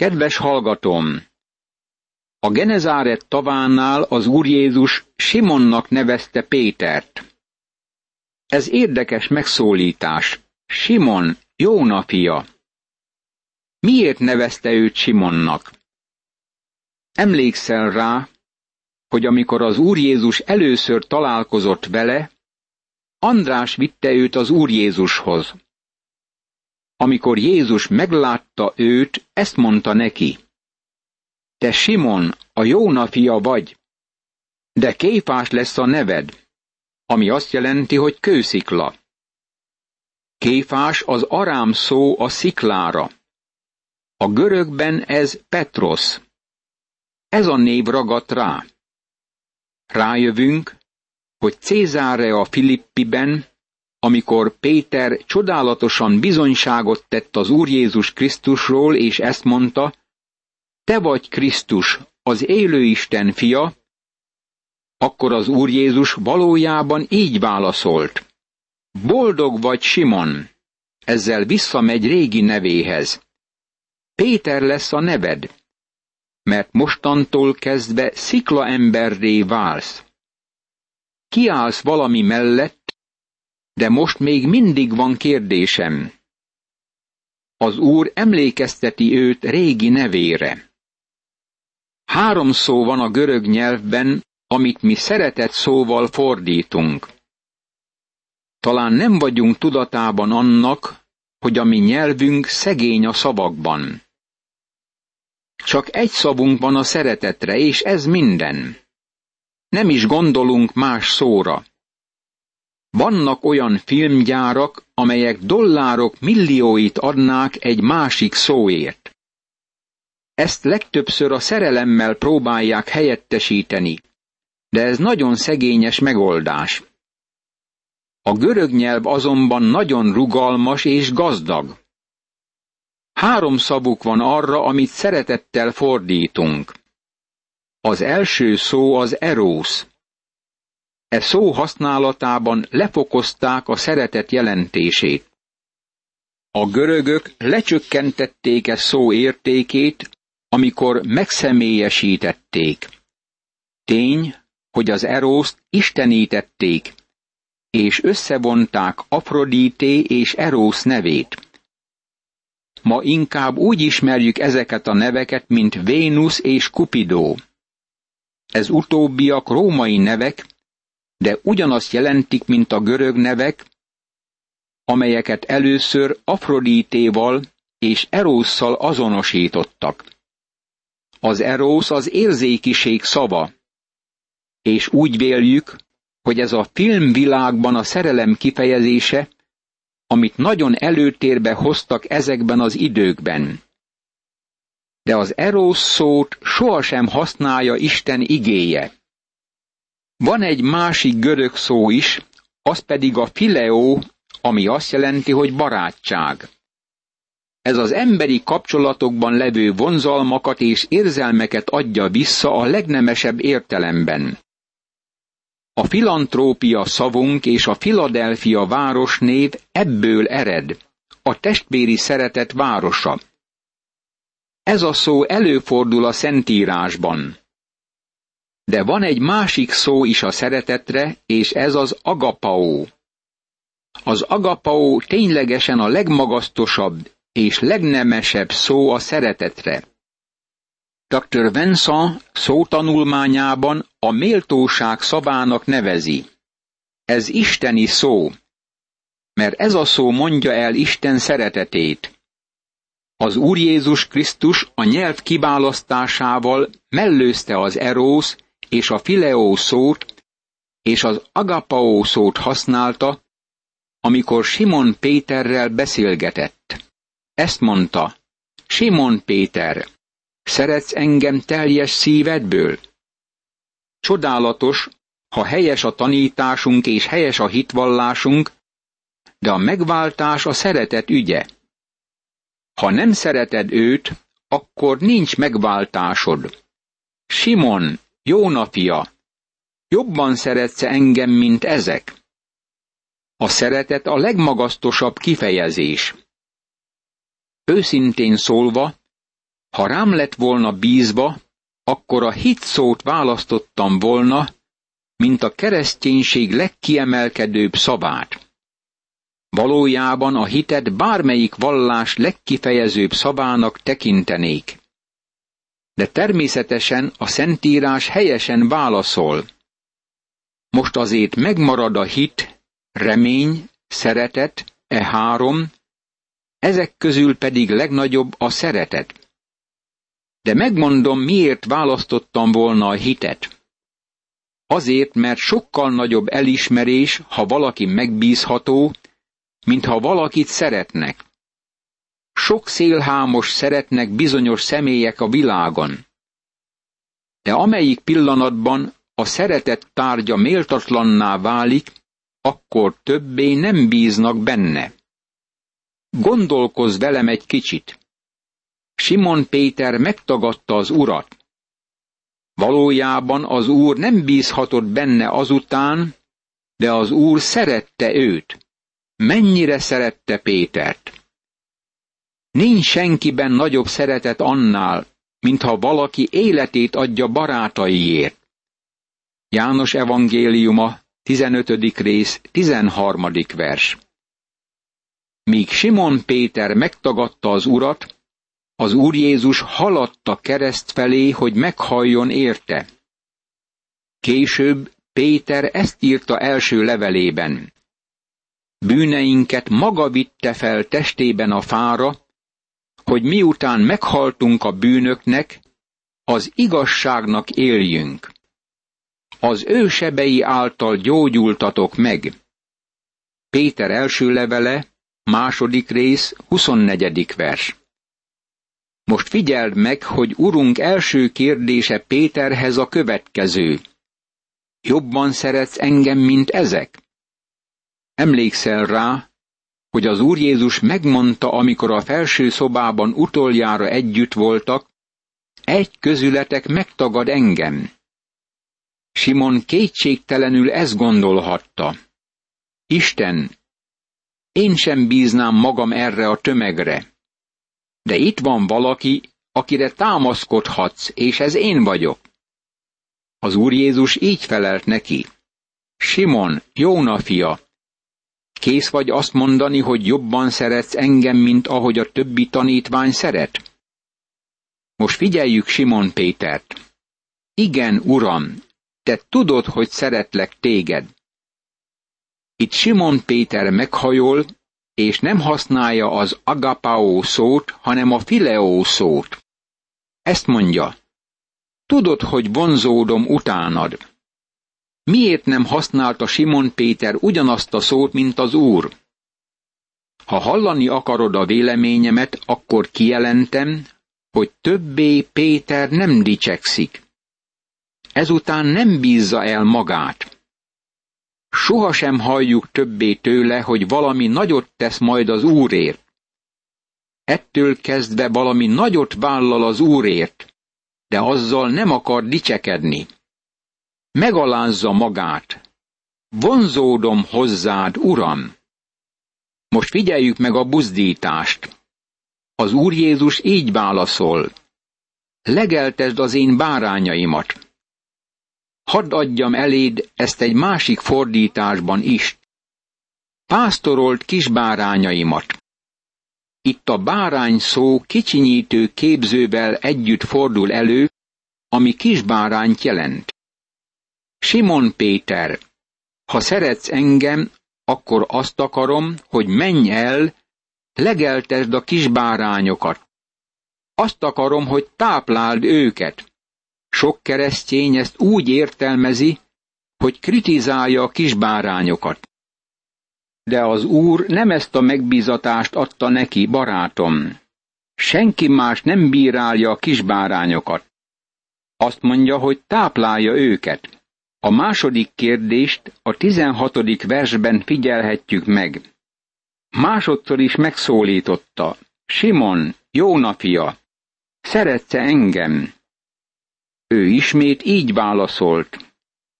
Kedves hallgatom! A Genezáret tavánál az Úr Jézus Simonnak nevezte Pétert. Ez érdekes megszólítás. Simon, Jóna fia. Miért nevezte őt Simonnak? Emlékszel rá, hogy amikor az Úr Jézus először találkozott vele, András vitte őt az Úr Jézushoz. Amikor Jézus meglátta őt, ezt mondta neki. Te Simon, a Jóna fia vagy, de Kéfás lesz a neved, ami azt jelenti, hogy kőszikla. Kéfás az arám szó a sziklára. A görögben ez Petros. Ez a név ragadt rá. Rájövünk, hogy Cézáre a Filippiben, amikor Péter csodálatosan bizonyságot tett az Úr Jézus Krisztusról, és ezt mondta, te vagy Krisztus, az élő Isten fia, akkor az Úr Jézus valójában így válaszolt. Boldog vagy Simon, ezzel visszamegy régi nevéhez. Péter lesz a neved, mert mostantól kezdve szikla emberré válsz. Kiállsz valami mellett, de most még mindig van kérdésem. Az Úr emlékezteti őt régi nevére. Három szó van a görög nyelvben, amit mi szeretett szóval fordítunk. Talán nem vagyunk tudatában annak, hogy a mi nyelvünk szegény a szavakban. Csak egy szavunk van a szeretetre, és ez minden. Nem is gondolunk más szóra. Vannak olyan filmgyárak, amelyek dollárok millióit adnák egy másik szóért. Ezt legtöbbször a szerelemmel próbálják helyettesíteni, de ez nagyon szegényes megoldás. A görög nyelv azonban nagyon rugalmas és gazdag. Három szavuk van arra, amit szeretettel fordítunk. Az első szó az erósz. E szó használatában lefokozták a szeretet jelentését. A görögök lecsökkentették e szó értékét, amikor megszemélyesítették. Tény, hogy az erószt istenítették, és összevonták Afrodité és Erósz nevét. Ma inkább úgy ismerjük ezeket a neveket, mint Vénusz és Kupidó. Ez utóbbiak római nevek, de ugyanazt jelentik, mint a görög nevek, amelyeket először Afrodítéval és Erósszal azonosítottak. Az erósz az érzékiség szava, és úgy véljük, hogy ez a filmvilágban a szerelem kifejezése, amit nagyon előtérbe hoztak ezekben az időkben. De az erósz szót sohasem használja Isten igéje. Van egy másik görög szó is, az pedig a fileó, ami azt jelenti, hogy barátság. Ez az emberi kapcsolatokban levő vonzalmakat és érzelmeket adja vissza a legnemesebb értelemben. A filantrópia szavunk és a Filadelfia városnév ebből ered, a testvéri szeretet városa. Ez a szó előfordul a Szentírásban. De van egy másik szó is a szeretetre, és ez az agapao. Az agapao ténylegesen a legmagasztosabb és legnemesebb szó a szeretetre. Dr. Vincent szótanulmányában a méltóság szavának nevezi. Ez isteni szó, mert ez a szó mondja el Isten szeretetét. Az Úr Jézus Krisztus a nyelv kiválasztásával mellőzte az erósz és a fileó szót, és az agapao szót használta, amikor Simon Péterrel beszélgetett. Ezt mondta, Simon Péter, szeretsz engem teljes szívedből? Csodálatos, ha helyes a tanításunk és helyes a hitvallásunk, de a megváltás a szeretet ügye. Ha nem szereted őt, akkor nincs megváltásod. Simon, Jóna fia, jobban szeretsz engem, mint ezek? A szeretet a legmagasztosabb kifejezés. Őszintén szólva, Ha rám lett volna bízva, akkor a hit szót választottam volna, mint a kereszténység legkiemelkedőbb szavát. Valójában a hitet bármelyik vallás legkifejezőbb szavának tekintenék. De természetesen a Szentírás helyesen válaszol. Most azért megmarad a hit, remény, szeretet, e három, ezek közül pedig legnagyobb a szeretet. De megmondom, miért választottam volna a hitet. Azért, mert sokkal nagyobb elismerés, ha valaki megbízható, mint ha valakit szeretnek. Sok szélhámos szeretnek bizonyos személyek a világon. De amelyik pillanatban a szeretet tárgya méltatlanná válik, akkor többé nem bíznak benne. Gondolkozz velem egy kicsit. Simon Péter megtagadta az urat. Valójában az úr nem bízhatott benne azután, de az úr szerette őt. Mennyire szerette Pétert? Nincs senkiben nagyobb szeretet annál, mintha valaki életét adja barátaiért. János evangéliuma, 15. rész, 13. vers. Míg Simon Péter megtagadta az urat, az Úr Jézus haladt a kereszt felé, hogy meghalljon érte. Később Péter ezt írta első levelében. Bűneinket maga vitte fel testében a fára, hogy miután meghaltunk a bűnöknek, az igazságnak éljünk. Az ő sebei által gyógyultatok meg. Péter első levele, második rész, 24. vers. Most figyeld meg, hogy Urunk első kérdése Péterhez a következő. Jobban szeretsz engem, mint ezek? Emlékszel rá, hogy az Úr Jézus megmondta, amikor a felső szobában utoljára együtt voltak, egy közületek megtagad engem. Simon kétségtelenül ezt gondolhatta. Isten, én sem bíznám magam erre a tömegre. De itt van valaki, akire támaszkodhatsz, és ez én vagyok. Az Úr Jézus így felelt neki. Simon, Jóna fia, kész vagy azt mondani, hogy jobban szeretsz engem, mint ahogy a többi tanítvány szeret? Most figyeljük Simon Pétert. Igen, uram, te tudod, hogy szeretlek téged. Itt Simon Péter meghajol, és nem használja az agapao szót, hanem a fileo szót. Ezt mondja, tudod, hogy vonzódom utánad. Miért nem használta Simon Péter ugyanazt a szót, mint az úr? Ha hallani akarod a véleményemet, akkor kijelentem, hogy többé Péter nem dicsekszik. Ezután nem bízza el magát. Sohasem halljuk többé tőle, hogy valami nagyot tesz majd az Úrért. Ettől kezdve valami nagyot vállal az Úrért, de azzal nem akar dicsekedni. Megalázza magát. Vonzódom hozzád, Uram! Most figyeljük meg a buzdítást. Az Úr Jézus így válaszol. Legeltesd az én bárányaimat. Hadd adjam eléd ezt egy másik fordításban is. Pásztorolt kisbárányaimat. Itt a bárány szó kicsinyítő képzővel együtt fordul elő, ami kisbárányt jelent. Simon Péter, ha szeretsz engem, akkor azt akarom, hogy menj el, legeltesd a kisbárányokat. Azt akarom, hogy tápláld őket. Sok keresztény ezt úgy értelmezi, hogy kritizálja a kisbárányokat. De az úr nem ezt a megbízatást adta neki, barátom. Senki más nem bírálja a kisbárányokat. Azt mondja, hogy táplálja őket. A második kérdést a tizenhatodik versben figyelhetjük meg. Másodszor is megszólította. Simon, Jóna fia, szeretsz engem? Ő ismét így válaszolt.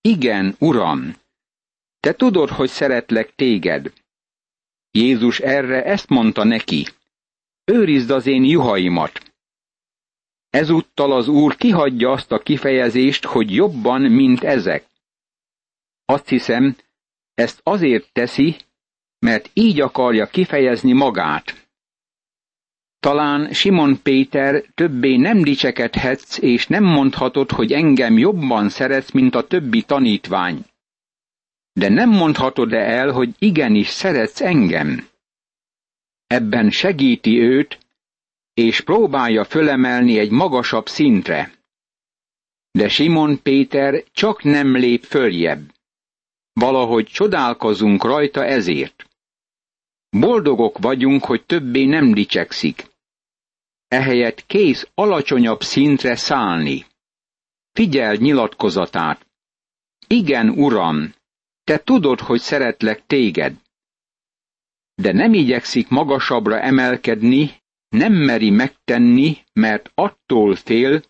Igen, uram, te tudod, hogy szeretlek téged. Jézus erre ezt mondta neki. Őrizd az én juhaimat. Ezúttal az Úr kihagyja azt a kifejezést, hogy jobban, mint ezek. Azt hiszem, ezt azért teszi, mert így akarja kifejezni magát. Talán Simon Péter többé nem dicsekedhetsz, és nem mondhatod, hogy engem jobban szeretsz, mint a többi tanítvány. De nem mondhatod-e el, hogy igenis szeretsz engem? Ebben segíti őt, és próbálja fölemelni egy magasabb szintre. De Simon Péter csak nem lép följebb. Valahogy csodálkozunk rajta ezért. Boldogok vagyunk, hogy többé nem dicsekszik. Ehelyett kész alacsonyabb szintre szállni. Figyel nyilatkozatát. Igen, uram, te tudod, hogy szeretlek téged. De nem igyekszik magasabbra emelkedni, nem meri megtenni, mert attól fél,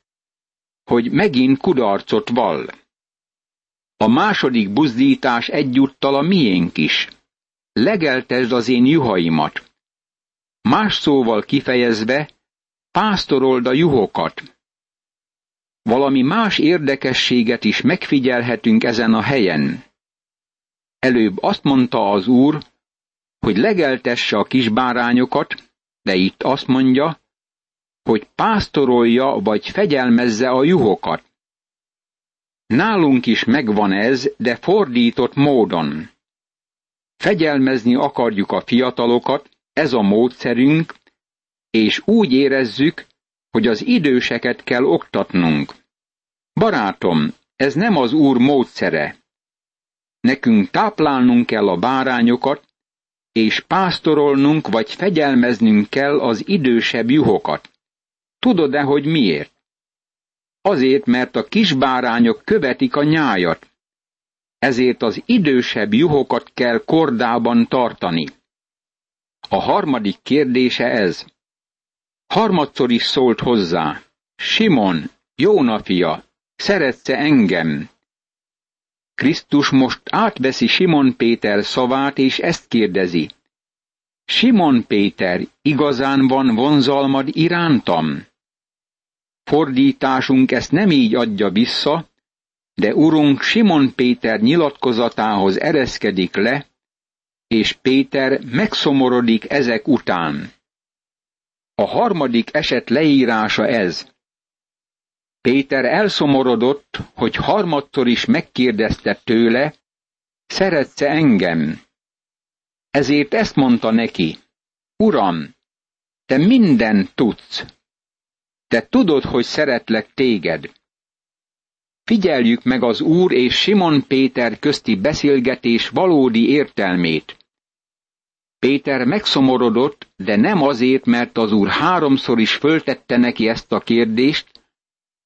hogy megint kudarcot vall. A második buzdítás egyúttal a miénk is. Legeltesd az én juhaimat. Más szóval kifejezve, pásztorold a juhokat. Valami más érdekességet is megfigyelhetünk ezen a helyen. Előbb azt mondta az úr, hogy legeltesse a kisbárányokat, de itt azt mondja, hogy pásztorolja vagy fegyelmezze a juhokat. Nálunk is megvan ez, de fordított módon. Fegyelmezni akarjuk a fiatalokat, ez a módszerünk, és úgy érezzük, hogy az időseket kell oktatnunk. Barátom, ez nem az Úr módszere. Nekünk táplálnunk kell a bárányokat, és pásztorolnunk vagy fegyelmeznünk kell az idősebb juhokat. Tudod-e, hogy miért? Azért, mert a kisbárányok követik a nyájat. Ezért az idősebb juhokat kell kordában tartani. A harmadik kérdése ez. Harmadszor is szólt hozzá. Simon, Jóna fia, szeretsz-e engem? Krisztus most átveszi Simon Péter szavát, és ezt kérdezi. Simon Péter, igazán van vonzalmad irántam? Fordításunk ezt nem így adja vissza, de Urunk Simon Péter nyilatkozatához ereszkedik le, és Péter megszomorodik ezek után. A harmadik eset leírása ez. Péter elszomorodott, hogy harmadszor is megkérdezte tőle, szeretsz-e engem? Ezért ezt mondta neki, Uram, te minden tudsz. Te tudod, hogy szeretlek téged. Figyeljük meg az Úr és Simon Péter közti beszélgetés valódi értelmét. Péter megszomorodott, de nem azért, mert az Úr háromszor is föltette neki ezt a kérdést,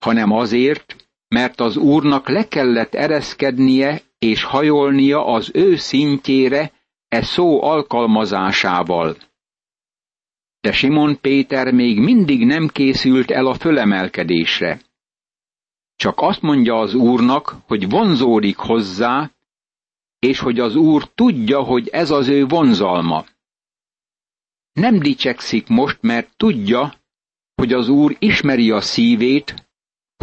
hanem azért, mert az Úrnak le kellett ereszkednie és hajolnia az ő szintjére e szó alkalmazásával. De Simon Péter még mindig nem készült el a fölemelkedésre. Csak azt mondja az Úrnak, hogy vonzódik hozzá, és hogy az Úr tudja, hogy ez az ő vonzalma. Nem dicsekszik most, mert tudja, hogy az Úr ismeri a szívét,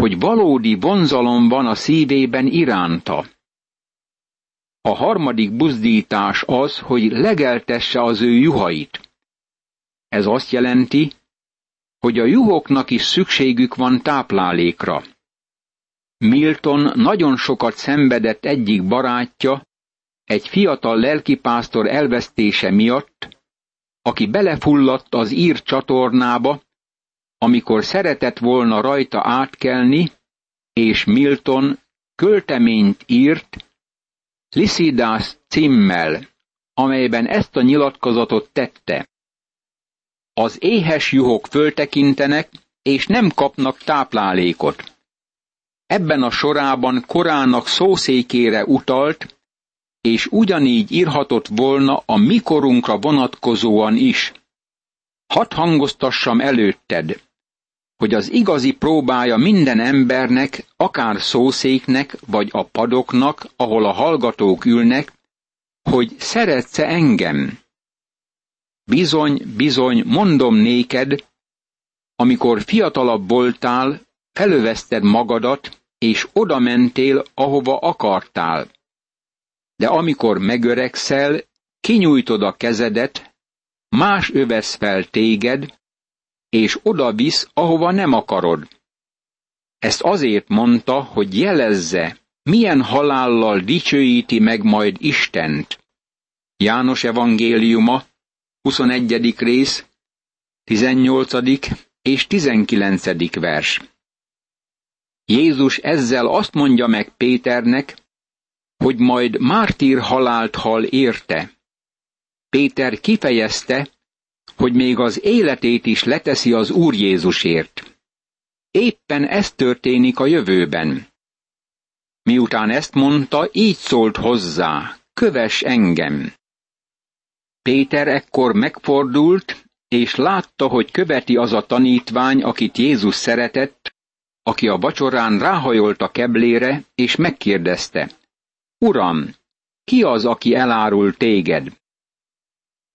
hogy valódi vonzalom van a szívében iránta. A harmadik buzdítás az, hogy legeltesse az ő juhait. Ez azt jelenti, hogy a juhoknak is szükségük van táplálékra. Milton nagyon sokat szenvedett egyik barátja, egy fiatal lelkipásztor elvesztése miatt, aki belefulladt az ír csatornába, amikor szeretett volna rajta átkelni, és Milton költeményt írt Lycidas címmel, amelyben ezt a nyilatkozatot tette. Az éhes juhok föltekintenek, és nem kapnak táplálékot. Ebben a sorában korának szószékére utalt, és ugyanígy írhatott volna a mikorunkra vonatkozóan is. Hadd hangoztassam előtted, hogy az igazi próbája minden embernek, akár szószéknek, vagy a padoknak, ahol a hallgatók ülnek, hogy szeretsz engem. Bizony, bizony, mondom néked, amikor fiatalabb voltál, felövezted magadat, és oda mentél, ahova akartál. De amikor megöregszel, kinyújtod a kezedet, más övesz fel téged, és oda visz, ahova nem akarod. Ezt azért mondta, hogy jelezze, milyen halállal dicsőíti meg majd Istent. János evangéliuma, 21. rész, 18. és 19. vers. Jézus ezzel azt mondja meg Péternek, hogy majd mártír halált hal érte. Péter kifejezte, hogy még az életét is leteszi az Úr Jézusért. Éppen ez történik a jövőben. Miután ezt mondta, így szólt hozzá, köves engem. Péter ekkor megfordult, és látta, hogy követi az a tanítvány, akit Jézus szeretett, aki a vacsorán ráhajolt a keblére, és megkérdezte, Uram, ki az, aki elárul téged?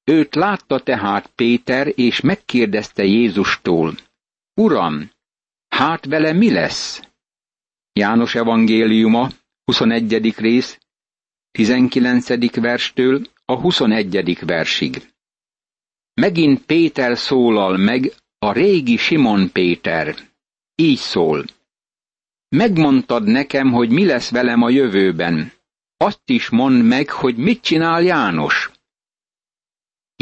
Őt látta tehát Péter, és megkérdezte Jézustól, Uram, hát vele mi lesz? János evangéliuma, 21. rész, 19. verstől a 21. versig. Megint Péter szólal meg, a régi Simon Péter. Így szól. Megmondtad nekem, hogy mi lesz velem a jövőben. Azt is mondd meg, hogy mit csinál János.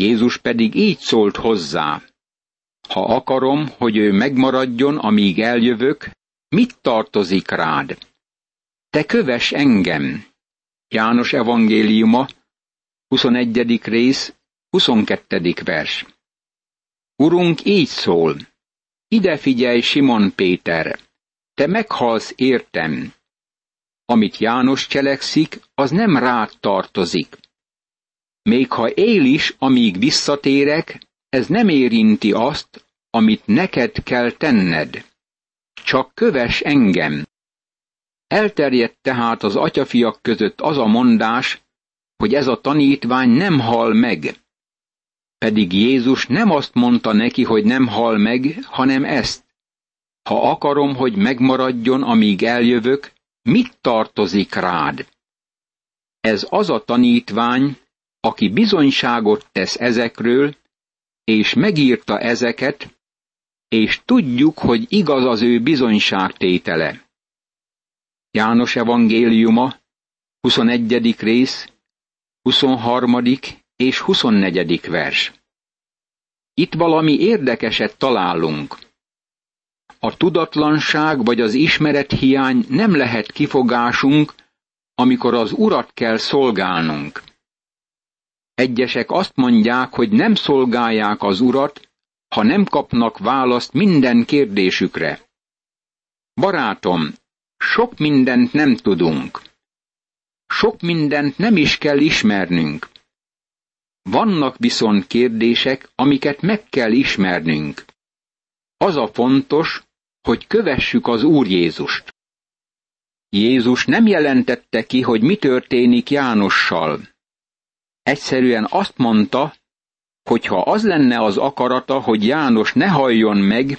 Jézus pedig így szólt hozzá. Ha akarom, hogy ő megmaradjon, amíg eljövök, mit tartozik rád? Te köves engem. János evangéliuma, 21. rész, 22. vers. Urunk így szól. Ide figyelj, Simon Péter, te meghalsz értem. Amit János cselekszik, az nem rád tartozik. Még ha él is, amíg visszatérek, ez nem érinti azt, amit neked kell tenned. Csak köves engem. Elterjedt tehát az atyafiak között az a mondás, hogy ez a tanítvány nem hal meg. Pedig Jézus nem azt mondta neki, hogy nem hal meg, hanem ezt. Ha akarom, hogy megmaradjon, amíg eljövök, mit tartozik rád? Ez az a tanítvány, aki bizonyságot tesz ezekről, és megírta ezeket, és tudjuk, hogy igaz az ő bizonyságtétele. János evangéliuma, 21. rész, 23. és 24. vers. Itt valami érdekeset találunk. A tudatlanság vagy az ismerethiány nem lehet kifogásunk, amikor az urat kell szolgálnunk. Egyesek azt mondják, hogy nem szolgálják az urat, ha nem kapnak választ minden kérdésükre. Barátom, sok mindent nem tudunk. Sok mindent nem is kell ismernünk. Vannak viszont kérdések, amiket meg kell ismernünk. Az a fontos, hogy kövessük az Úr Jézust. Jézus nem jelentette ki, hogy mi történik Jánossal. Egyszerűen azt mondta, hogy ha az lenne az akarata, hogy János ne halljon meg,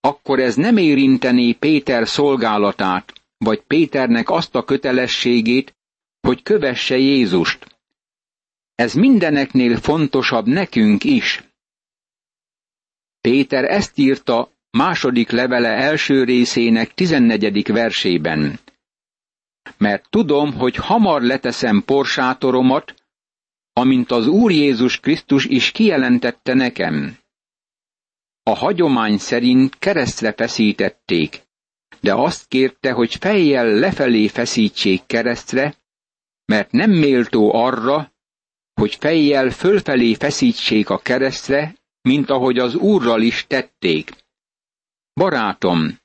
akkor ez nem érintené Péter szolgálatát, vagy Péternek azt a kötelességét, hogy kövesse Jézust. Ez mindeneknél fontosabb nekünk is. Péter ezt írta második levele első részének tizennegyedik versében. Mert tudom, hogy hamar leteszem porsátoromat, amint az Úr Jézus Krisztus is kijelentette nekem. A hagyomány szerint keresztre feszítették, de azt kérte, hogy fejjel lefelé feszítsék keresztre, mert nem méltó arra, hogy fejjel fölfelé feszítsék a keresztre, mint ahogy az Úrral is tették. Barátom,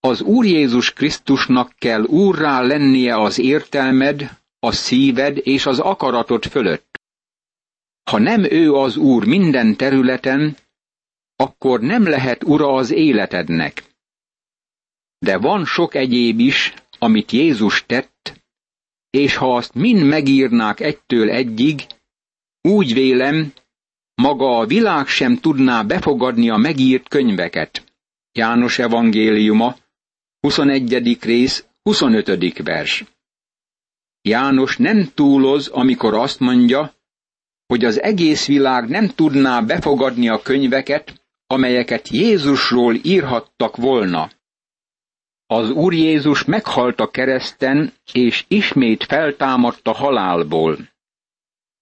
az Úr Jézus Krisztusnak kell úrrá lennie az értelmed, a szíved és az akaratod fölött. Ha nem ő az Úr minden területen, akkor nem lehet ura az életednek. De van sok egyéb is, amit Jézus tett, és ha azt mind megírnák egytől egyig, úgy vélem, maga a világ sem tudná befogadni a megírt könyveket. János evangéliuma, 21. rész, 25. vers. János nem túloz, amikor azt mondja, hogy az egész világ nem tudná befogadni a könyveket, amelyeket Jézusról írhattak volna. Az Úr Jézus meghalt a kereszten, és ismét feltámadt a halálból.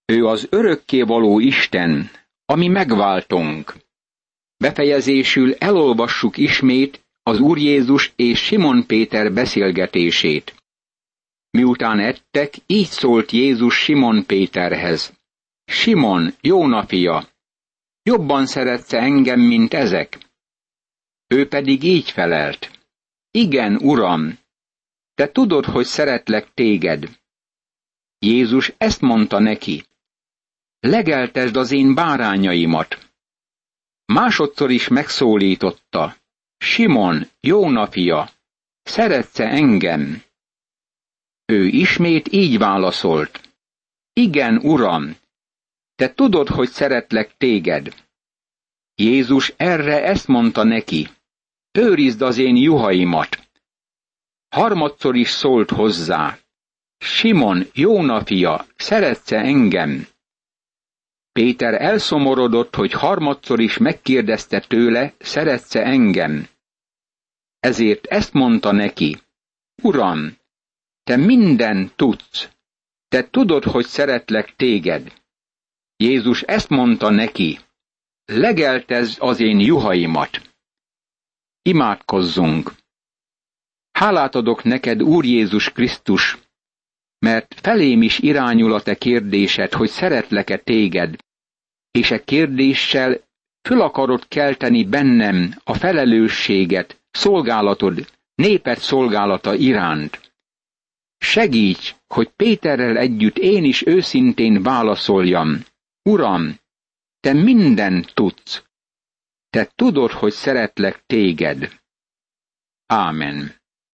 Ő az örökkévaló Isten, ami megváltunk. Befejezésül elolvassuk ismét az Úr Jézus és Simon Péter beszélgetését. Miután ettek, így szólt Jézus Simon Péterhez. Simon, Jóna fia, jobban szeretsz engem, mint ezek? Ő pedig így felelt. Igen, uram, te tudod, hogy szeretlek téged. Jézus ezt mondta neki. Legeltesd az én bárányaimat. Másodszor is megszólította. Simon, Jóna fia, szeretsz engem? Ő ismét így válaszolt. Igen, uram, te tudod, hogy szeretlek téged. Jézus erre ezt mondta neki. Őrizd az én juhaimat. Harmadszor is szólt hozzá. Simon, Jóna fia, szeretsz engem? Péter elszomorodott, hogy harmadszor is megkérdezte tőle, szeretsz engem? Ezért ezt mondta neki. Uram, te minden tudsz. Te tudod, hogy szeretlek téged. Jézus ezt mondta neki. Legeltezd az én juhaimat. Imádkozzunk! Hálát adok neked, Úr Jézus Krisztus, mert felém is irányul a te kérdésed, hogy szeretlek-e téged, és e kérdéssel föl akarod kelteni bennem a felelősséget, szolgálatod, néped szolgálata iránt. Segíts, hogy Péterrel együtt én is őszintén válaszoljam. Uram, te mindent tudsz, te tudod, hogy szeretlek téged. Ámen.